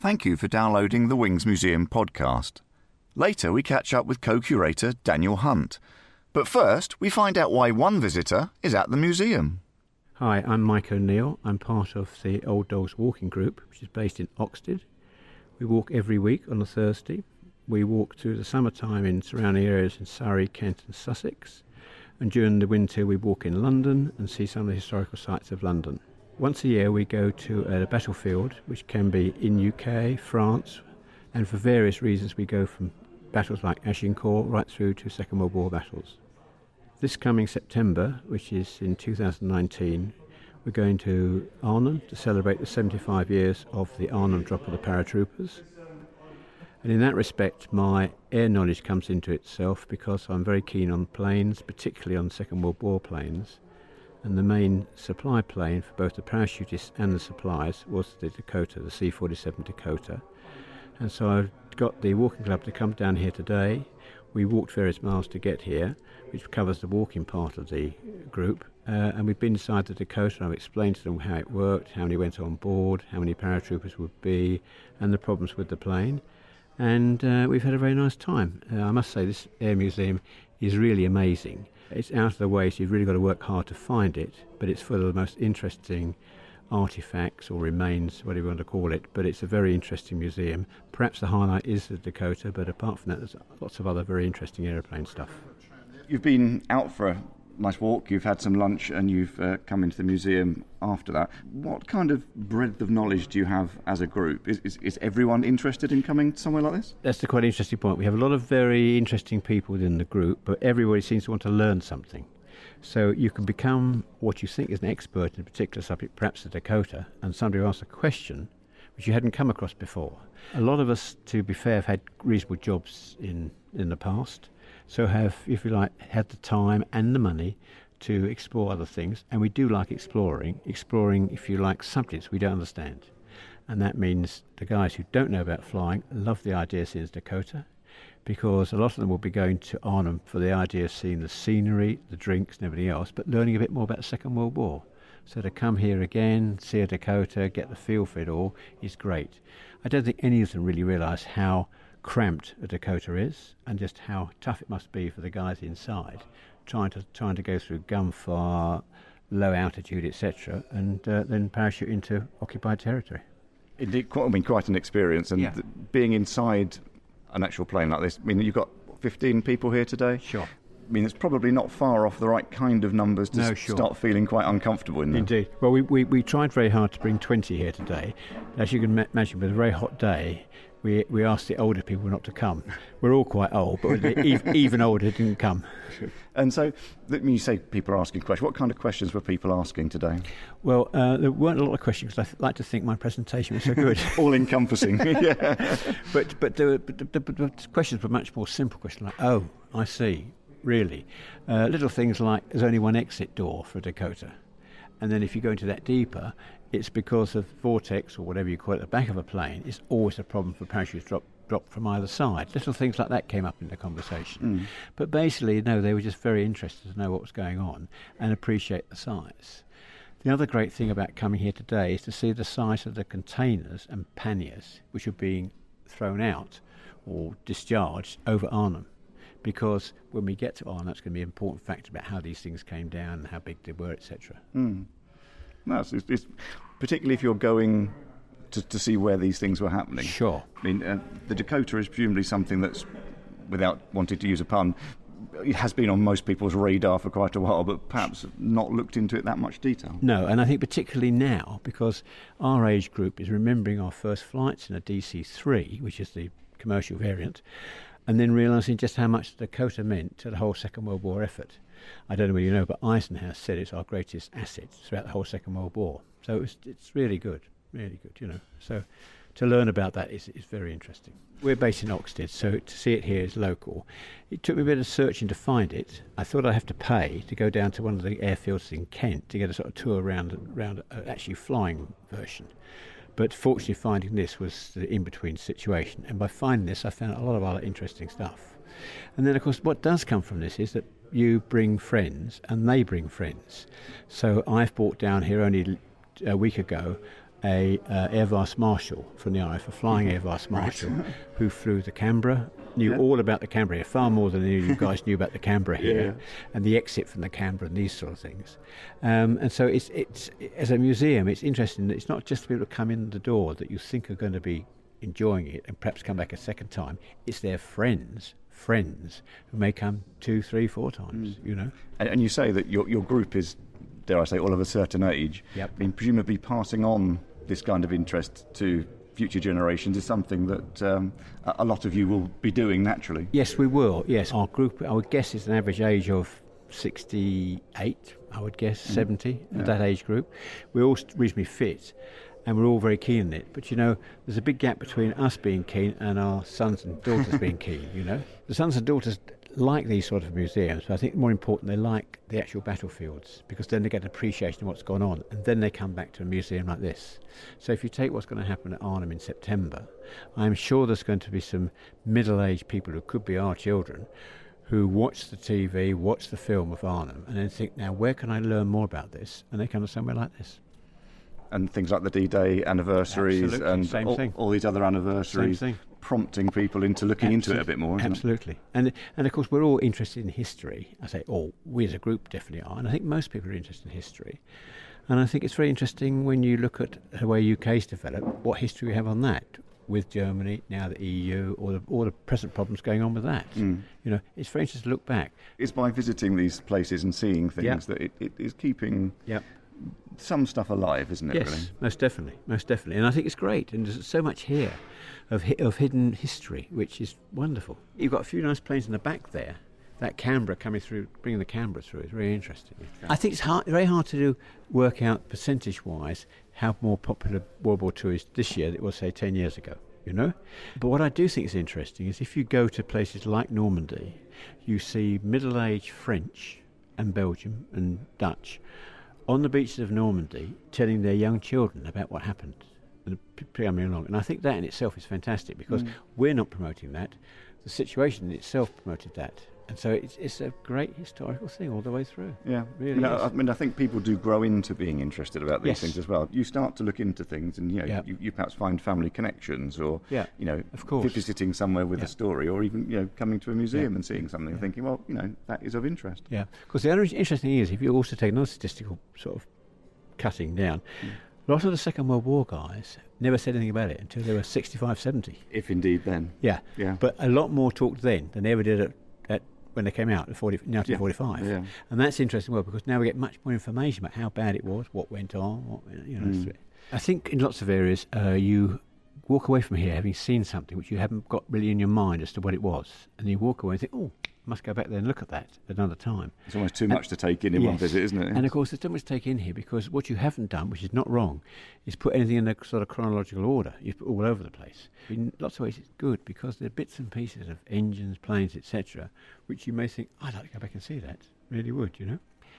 Thank you for downloading the Wings Museum podcast. Later, we catch up with co curator Daniel Hunt. But first, we find out why one visitor is at the museum. Hi, I'm Mike O'Neill. I'm part of the Old Dogs Walking Group, which is based in Oxted. We walk every week on a Thursday. We walk through the summertime in surrounding areas in Surrey, Kent, and Sussex. And during the winter, we walk in London and see some of the historical sites of London. Once a year, we go to a battlefield, which can be in UK, France, and for various reasons, we go from battles like Agincourt right through to Second World War battles. This coming September, which is in 2019, we're going to Arnhem to celebrate the 75 years of the Arnhem drop of the paratroopers. And in that respect, my air knowledge comes into itself because I'm very keen on planes, particularly on Second World War planes and the main supply plane for both the parachutists and the supplies was the Dakota, the C 47 Dakota. And so I got the walking club to come down here today. We walked various miles to get here, which covers the walking part of the group. Uh, and we've been inside the Dakota I've explained to them how it worked, how many went on board, how many paratroopers would be, and the problems with the plane. And uh, we've had a very nice time. Uh, I must say, this air museum is really amazing. It's out of the way, so you've really got to work hard to find it, but it's full of the most interesting artifacts or remains, whatever you want to call it. But it's a very interesting museum. Perhaps the highlight is the Dakota, but apart from that, there's lots of other very interesting aeroplane stuff. You've been out for a nice walk, you've had some lunch, and you've uh, come into the museum after that. What kind of breadth of knowledge do you have as a group? Is, is, is, everyone interested in coming somewhere like this? That's a quite interesting point. We have a lot of very interesting people within the group, but everybody seems to want to learn something. So you can become what you think is an expert in a particular subject, perhaps the Dakota, and somebody asks a question which you hadn't come across before. A lot of us, to be fair, have had reasonable jobs in, in the past so have, if you like, had the time and the money to explore other things. And we do like exploring, exploring, if you like, subjects we don't understand. And that means the guys who don't know about flying love the idea of seeing Dakota because a lot of them will be going to Arnhem for the idea of seeing the scenery, the drinks, and everything else, but learning a bit more about the Second World War. So to come here again, see a Dakota, get the feel for it all is great. I don't think any of them really realise how cramped a Dakota is and just how tough it must be for the guys inside trying to trying to go through gunfire, low altitude, etc., and uh, then parachute into occupied territory. Indeed, quite, I mean, quite an experience, and yeah. th- being inside an actual plane like this. I mean, you've got 15 people here today. Sure. I mean, it's probably not far off the right kind of numbers to no, sure. start feeling quite uncomfortable in them. Indeed. Well, we, we, we tried very hard to bring 20 here today. As you can ma- imagine, with a very hot day, we, we asked the older people not to come. We're all quite old, but even, even older didn't come. And so, when you say people are asking questions, what kind of questions were people asking today? Well, uh, there weren't a lot of questions because I th- like to think my presentation was so good. All encompassing. yeah. But, but, the, but, the, but the questions were much more simple questions like, oh, I see, really. Uh, little things like, there's only one exit door for a Dakota. And then if you go into that deeper, it's because of vortex or whatever you call it at the back of a plane. It's always a problem for parachutes drop drop from either side. Little things like that came up in the conversation. Mm. But basically, no, they were just very interested to know what was going on and appreciate the size. The other great thing about coming here today is to see the size of the containers and panniers which are being thrown out or discharged over Arnhem. Because when we get to Arnhem, that's going to be an important factor about how these things came down and how big they were, etc. Mm. No, it's, it's, particularly if you're going to, to see where these things were happening. Sure. I mean, uh, the Dakota is presumably something that's, without wanting to use a pun, it has been on most people's radar for quite a while, but perhaps not looked into it that much detail. No, and I think particularly now because our age group is remembering our first flights in a DC 3, which is the commercial variant, and then realising just how much the Dakota meant to the whole Second World War effort. I don't know whether you know, but Eisenhower said it's our greatest asset throughout the whole Second World War. So it's, it's really good, really good, you know. So to learn about that is, is very interesting. We're based in Oxted, so to see it here is local. It took me a bit of searching to find it. I thought I'd have to pay to go down to one of the airfields in Kent to get a sort of tour around, around uh, actually flying version. But fortunately, finding this was the in between situation. And by finding this, I found a lot of other interesting stuff. And then, of course, what does come from this is that you bring friends and they bring friends. So I've brought down here only a week ago a uh, Air Vice Marshal from the RAF, a flying Air Vice Marshal, who flew the Canberra, knew Yeah. all about the Canberra here, far more than any of you guys knew about the Canberra here, Yeah. and the exit from the Canberra and these sort of things. Um, and so it's, it's, as a museum, it's interesting that it's not just people who come in the door that you think are going to be enjoying it and perhaps come back a second time, it's their friends. Friends who may come two, three, four times, Mm. you know. And, and you say that your, your group is, dare I say, all of a certain age. Yep. I mean, presumably passing on this kind of interest to future generations is something that um, a lot of you will be doing naturally. Yes, we will. Yes, our group, I would guess, is an average age of 68, I would guess, 70, Yeah. that age group. We're all reasonably fit and we're all very keen on it. But you know, there's a big gap between us being keen and our sons and daughters being keen, you know. The sons and daughters like these sort of museums, but I think more important, they like the actual battlefields because then they get an appreciation of what's gone on and then they come back to a museum like this. So if you take what's going to happen at Arnhem in September, I'm sure there's going to be some middle aged people who could be our children who watch the TV, watch the film of Arnhem, and then think, now where can I learn more about this? And they come to somewhere like this. And things like the D-Day anniversaries Absolutely, and same all, thing. all these other anniversaries, prompting people into looking into it a bit more. Isn't It? Absolutely. And and of course we're all interested in history. I say all, we as a group definitely are, and I think most people are interested in history. And I think it's very interesting when you look at the way UK's developed, what history we have on that with Germany, now the EU, or the, all the present problems going on with that. Mm. You know, it's very interesting to look back. It's by visiting these places and seeing things Yeah. that it, it is keeping Yep. Some stuff alive, isn't it? Yes, Really? most definitely, most definitely, and I think it's great. And there's so much here of hi- of hidden history, which is wonderful. You've got a few nice planes in the back there. That Canberra coming through, bringing the Canberra through, is very interesting. I think it's hard, very hard to do, work out percentage-wise how more popular World War II is this year than it was, say, ten years ago. You know, but what I do think is interesting is if you go to places like Normandy, you see middle-aged French and Belgium and Dutch on the beaches of Normandy telling their young children about what happened and coming along. And I think that in itself is fantastic because mm. we're not promoting that. The situation in itself promoted that. And so it's, it's a great historical thing all the way through. Yeah, Really You know. I mean, I think people do grow into being interested about these Yes. things as well. You start to look into things, and you know, Yeah. you, you perhaps find family connections, or Yeah, you know, of course. visiting somewhere with Yeah. a story, or even you know, coming to a museum and seeing something, and thinking, well, you know, that is of interest. Yeah. Because the other interesting thing is, if you also take another statistical sort of cutting down, hmm. a lot of the Second World War guys never said anything about it until they were 65, 70. If indeed, then, Yeah. yeah, But a lot more talked then than they ever did at when they came out in 40, 1945. yeah. And that's interesting, well, because now we get much more information about how bad it was, what went on, what, you know. Mm. I think in lots of areas, uh, you walk away from here having seen something which you haven't got really in your mind as to what it was. And you walk away and think, oh, must go back there and look at that another time. It's almost too much to take in in one visit, isn't it? And of course, there's too much to take in here because what you haven't done, which is not wrong, is put anything in a sort of chronological order. You've put all over the place. In lots of ways, it's good because there are bits and pieces of engines, planes, etc., which you may think, I'd like to go back and see that. Really would, you know.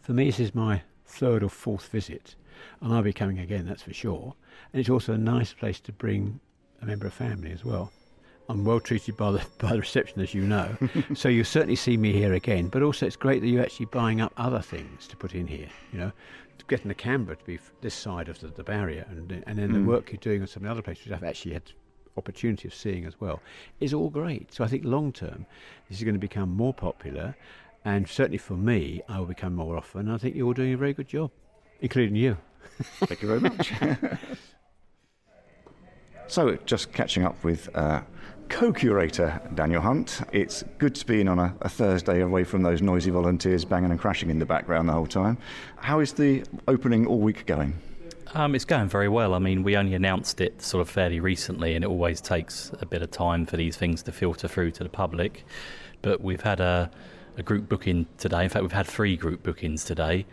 For me, this is my third or fourth visit, and I'll be coming again, that's for sure. And it's also a nice place to bring a member of family as well. I'm well treated by the by the reception, as you know. so you'll certainly see me here again. But also, it's great that you're actually buying up other things to put in here. You know, getting the Canberra to be this side of the, the barrier, and and then Mm. the work you're doing on some of the other places, which I've actually had opportunity of seeing as well, is all great. So I think long term, this is going to become more popular, and certainly for me, I will become more often. And I think you're doing a very good job, including you. Thank you very much. so, just catching up with uh, co curator Daniel Hunt. It's good to be in on a, a Thursday away from those noisy volunteers banging and crashing in the background the whole time. How is the opening all week going? Um, it's going very well. I mean, we only announced it sort of fairly recently, and it always takes a bit of time for these things to filter through to the public. But we've had a, a group booking today. In fact, we've had three group bookings today,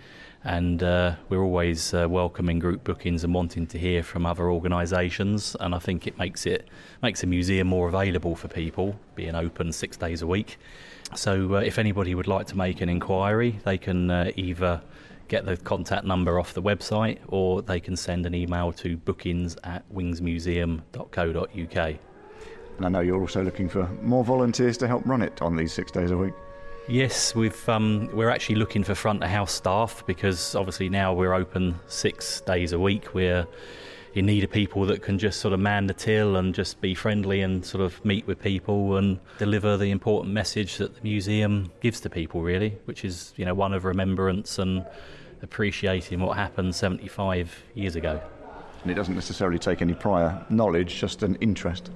and uh, we're always uh, welcoming group bookings and wanting to hear from other organisations. And I think it makes it makes a museum more available for people, being open six days a week. So, uh, if anybody would like to make an inquiry, they can uh, either get the contact number off the website or they can send an email to bookings at wingsmuseum.co.uk. And I know you're also looking for more volunteers to help run it on these six days a week. Yes, we've um, we're actually looking for front of house staff because obviously now we're open six days a week. We're in need of people that can just sort of man the till and just be friendly and sort of meet with people and deliver the important message that the museum gives to people, really, which is you know one of remembrance and appreciating what happened 75 years ago. And it doesn't necessarily take any prior knowledge, just an interest.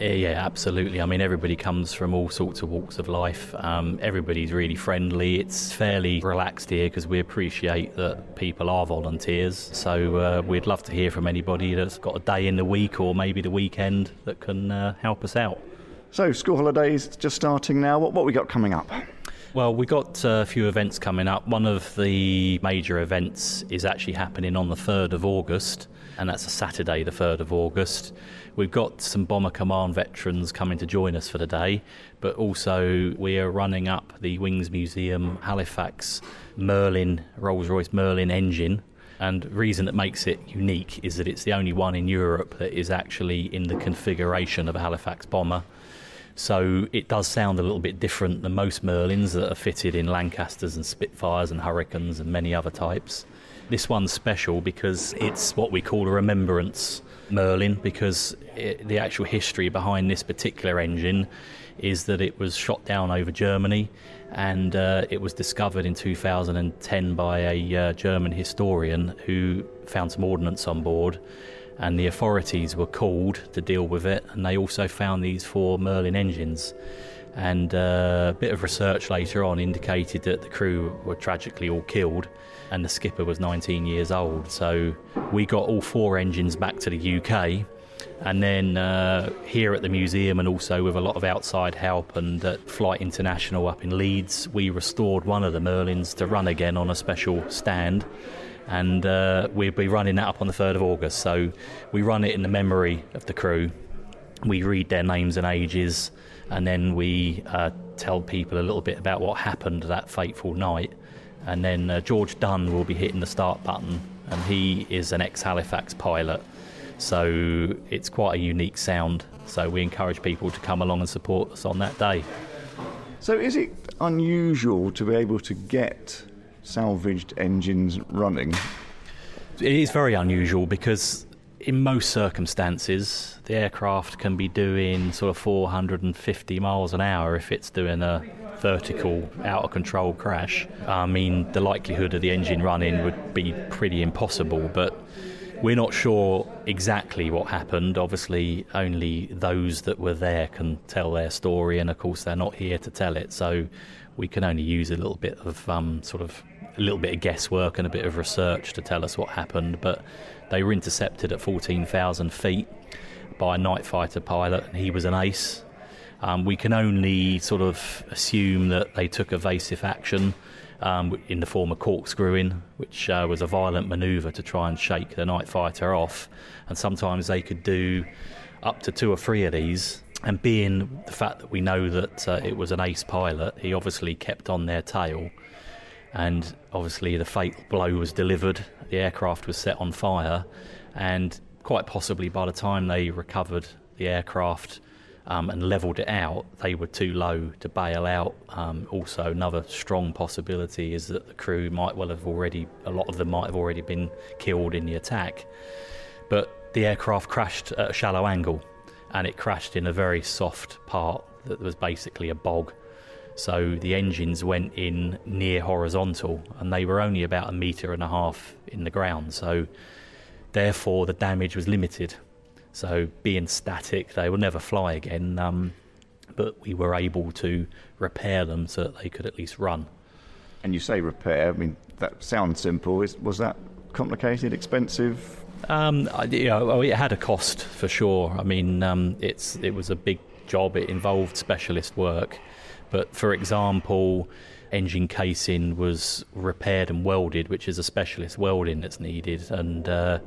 Yeah, absolutely. I mean, everybody comes from all sorts of walks of life. Um, everybody's really friendly. It's fairly relaxed here because we appreciate that people are volunteers. So uh, we'd love to hear from anybody that's got a day in the week or maybe the weekend that can uh, help us out. So, school holidays just starting now. What what we got coming up? Well, we got a few events coming up. One of the major events is actually happening on the 3rd of August, and that's a Saturday, the 3rd of August. We've got some Bomber Command veterans coming to join us for the day, but also we are running up the Wings Museum Halifax Merlin, Rolls Royce Merlin engine. And reason that makes it unique is that it's the only one in Europe that is actually in the configuration of a Halifax bomber. So it does sound a little bit different than most Merlins that are fitted in Lancasters and Spitfires and Hurricanes and many other types. This one's special because it's what we call a remembrance Merlin because it, the actual history behind this particular engine is that it was shot down over Germany and uh, it was discovered in 2010 by a uh, German historian who found some ordnance on board and the authorities were called to deal with it and they also found these four Merlin engines and uh, a bit of research later on indicated that the crew were tragically all killed and the skipper was 19 years old. So we got all four engines back to the UK. And then uh, here at the museum, and also with a lot of outside help, and at Flight International up in Leeds, we restored one of the Merlins to run again on a special stand. And uh, we'll be running that up on the 3rd of August. So we run it in the memory of the crew. We read their names and ages, and then we uh, tell people a little bit about what happened that fateful night and then uh, George Dunn will be hitting the start button, and he is an ex Halifax pilot. So it's quite a unique sound. So we encourage people to come along and support us on that day. So is it unusual to be able to get salvaged engines running? It is very unusual because in most circumstances the aircraft can be doing sort of 450 miles an hour if it's doing a vertical, out of control crash, I mean, the likelihood of the engine running would be pretty impossible. But we're not sure exactly what happened. Obviously, only those that were there can tell their story, and of course, they're not here to tell it. So we can only use a little bit of um, sort of a little bit of guesswork and a bit of research to tell us what happened. But they were intercepted at 14,000 feet by a night fighter pilot, and he was an ace. Um, we can only sort of assume that they took evasive action um, in the form of corkscrewing, which uh, was a violent manoeuvre to try and shake the night fighter off. And sometimes they could do up to two or three of these. And being the fact that we know that uh, it was an ace pilot, he obviously kept on their tail. And obviously, the fatal blow was delivered. The aircraft was set on fire, and quite possibly by the time they recovered the aircraft, um, and levelled it out, they were too low to bail out. Um, also, another strong possibility is that the crew might well have already, a lot of them might have already been killed in the attack. But the aircraft crashed at a shallow angle and it crashed in a very soft part that was basically a bog. So the engines went in near horizontal and they were only about a metre and a half in the ground. So therefore, the damage was limited. So being static, they will never fly again. Um, but we were able to repair them so that they could at least run. And you say repair. I mean, that sounds simple. Is, was that complicated, expensive? Um, you know, it had a cost for sure. I mean, um, it's it was a big job. It involved specialist work. But for example, engine casing was repaired and welded, which is a specialist welding that's needed, and uh,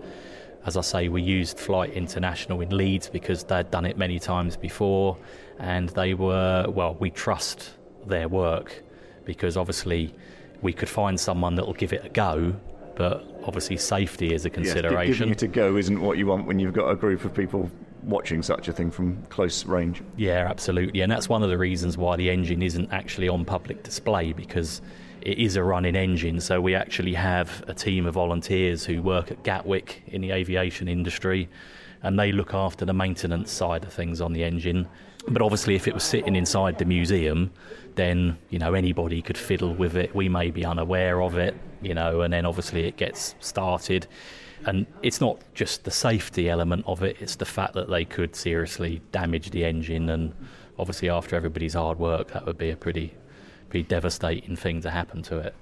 as I say, we used Flight International in Leeds because they'd done it many times before, and they were well. We trust their work because obviously we could find someone that will give it a go, but obviously safety is a consideration. Yes, giving it a go isn't what you want when you've got a group of people watching such a thing from close range. Yeah, absolutely, and that's one of the reasons why the engine isn't actually on public display because it is a running engine. So we actually have a team of volunteers who work at Gatwick in the aviation industry, and they look after the maintenance side of things on the engine. But obviously, if it was sitting inside the museum, then you know anybody could fiddle with it. We may be unaware of it, you know, and then obviously it gets started. And it's not just the safety element of it; it's the fact that they could seriously damage the engine. And obviously, after everybody's hard work, that would be a pretty, pretty devastating thing to happen to it.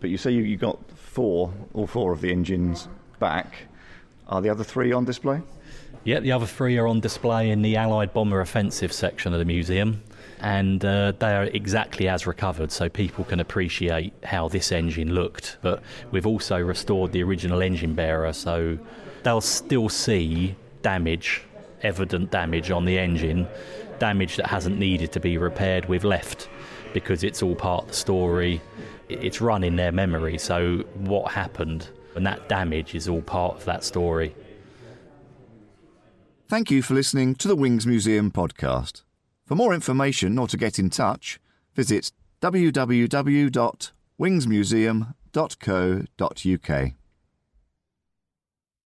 But you say you, you got four, all four of the engines back. Are the other three on display? Yeah, the other three are on display in the Allied Bomber Offensive section of the museum, and uh, they are exactly as recovered, so people can appreciate how this engine looked. But we've also restored the original engine bearer, so they'll still see damage, evident damage on the engine, damage that hasn't needed to be repaired. We've left because it's all part of the story. It's run in their memory, so what happened and that damage is all part of that story. Thank you for listening to the Wings Museum podcast. For more information or to get in touch, visit www.wingsmuseum.co.uk.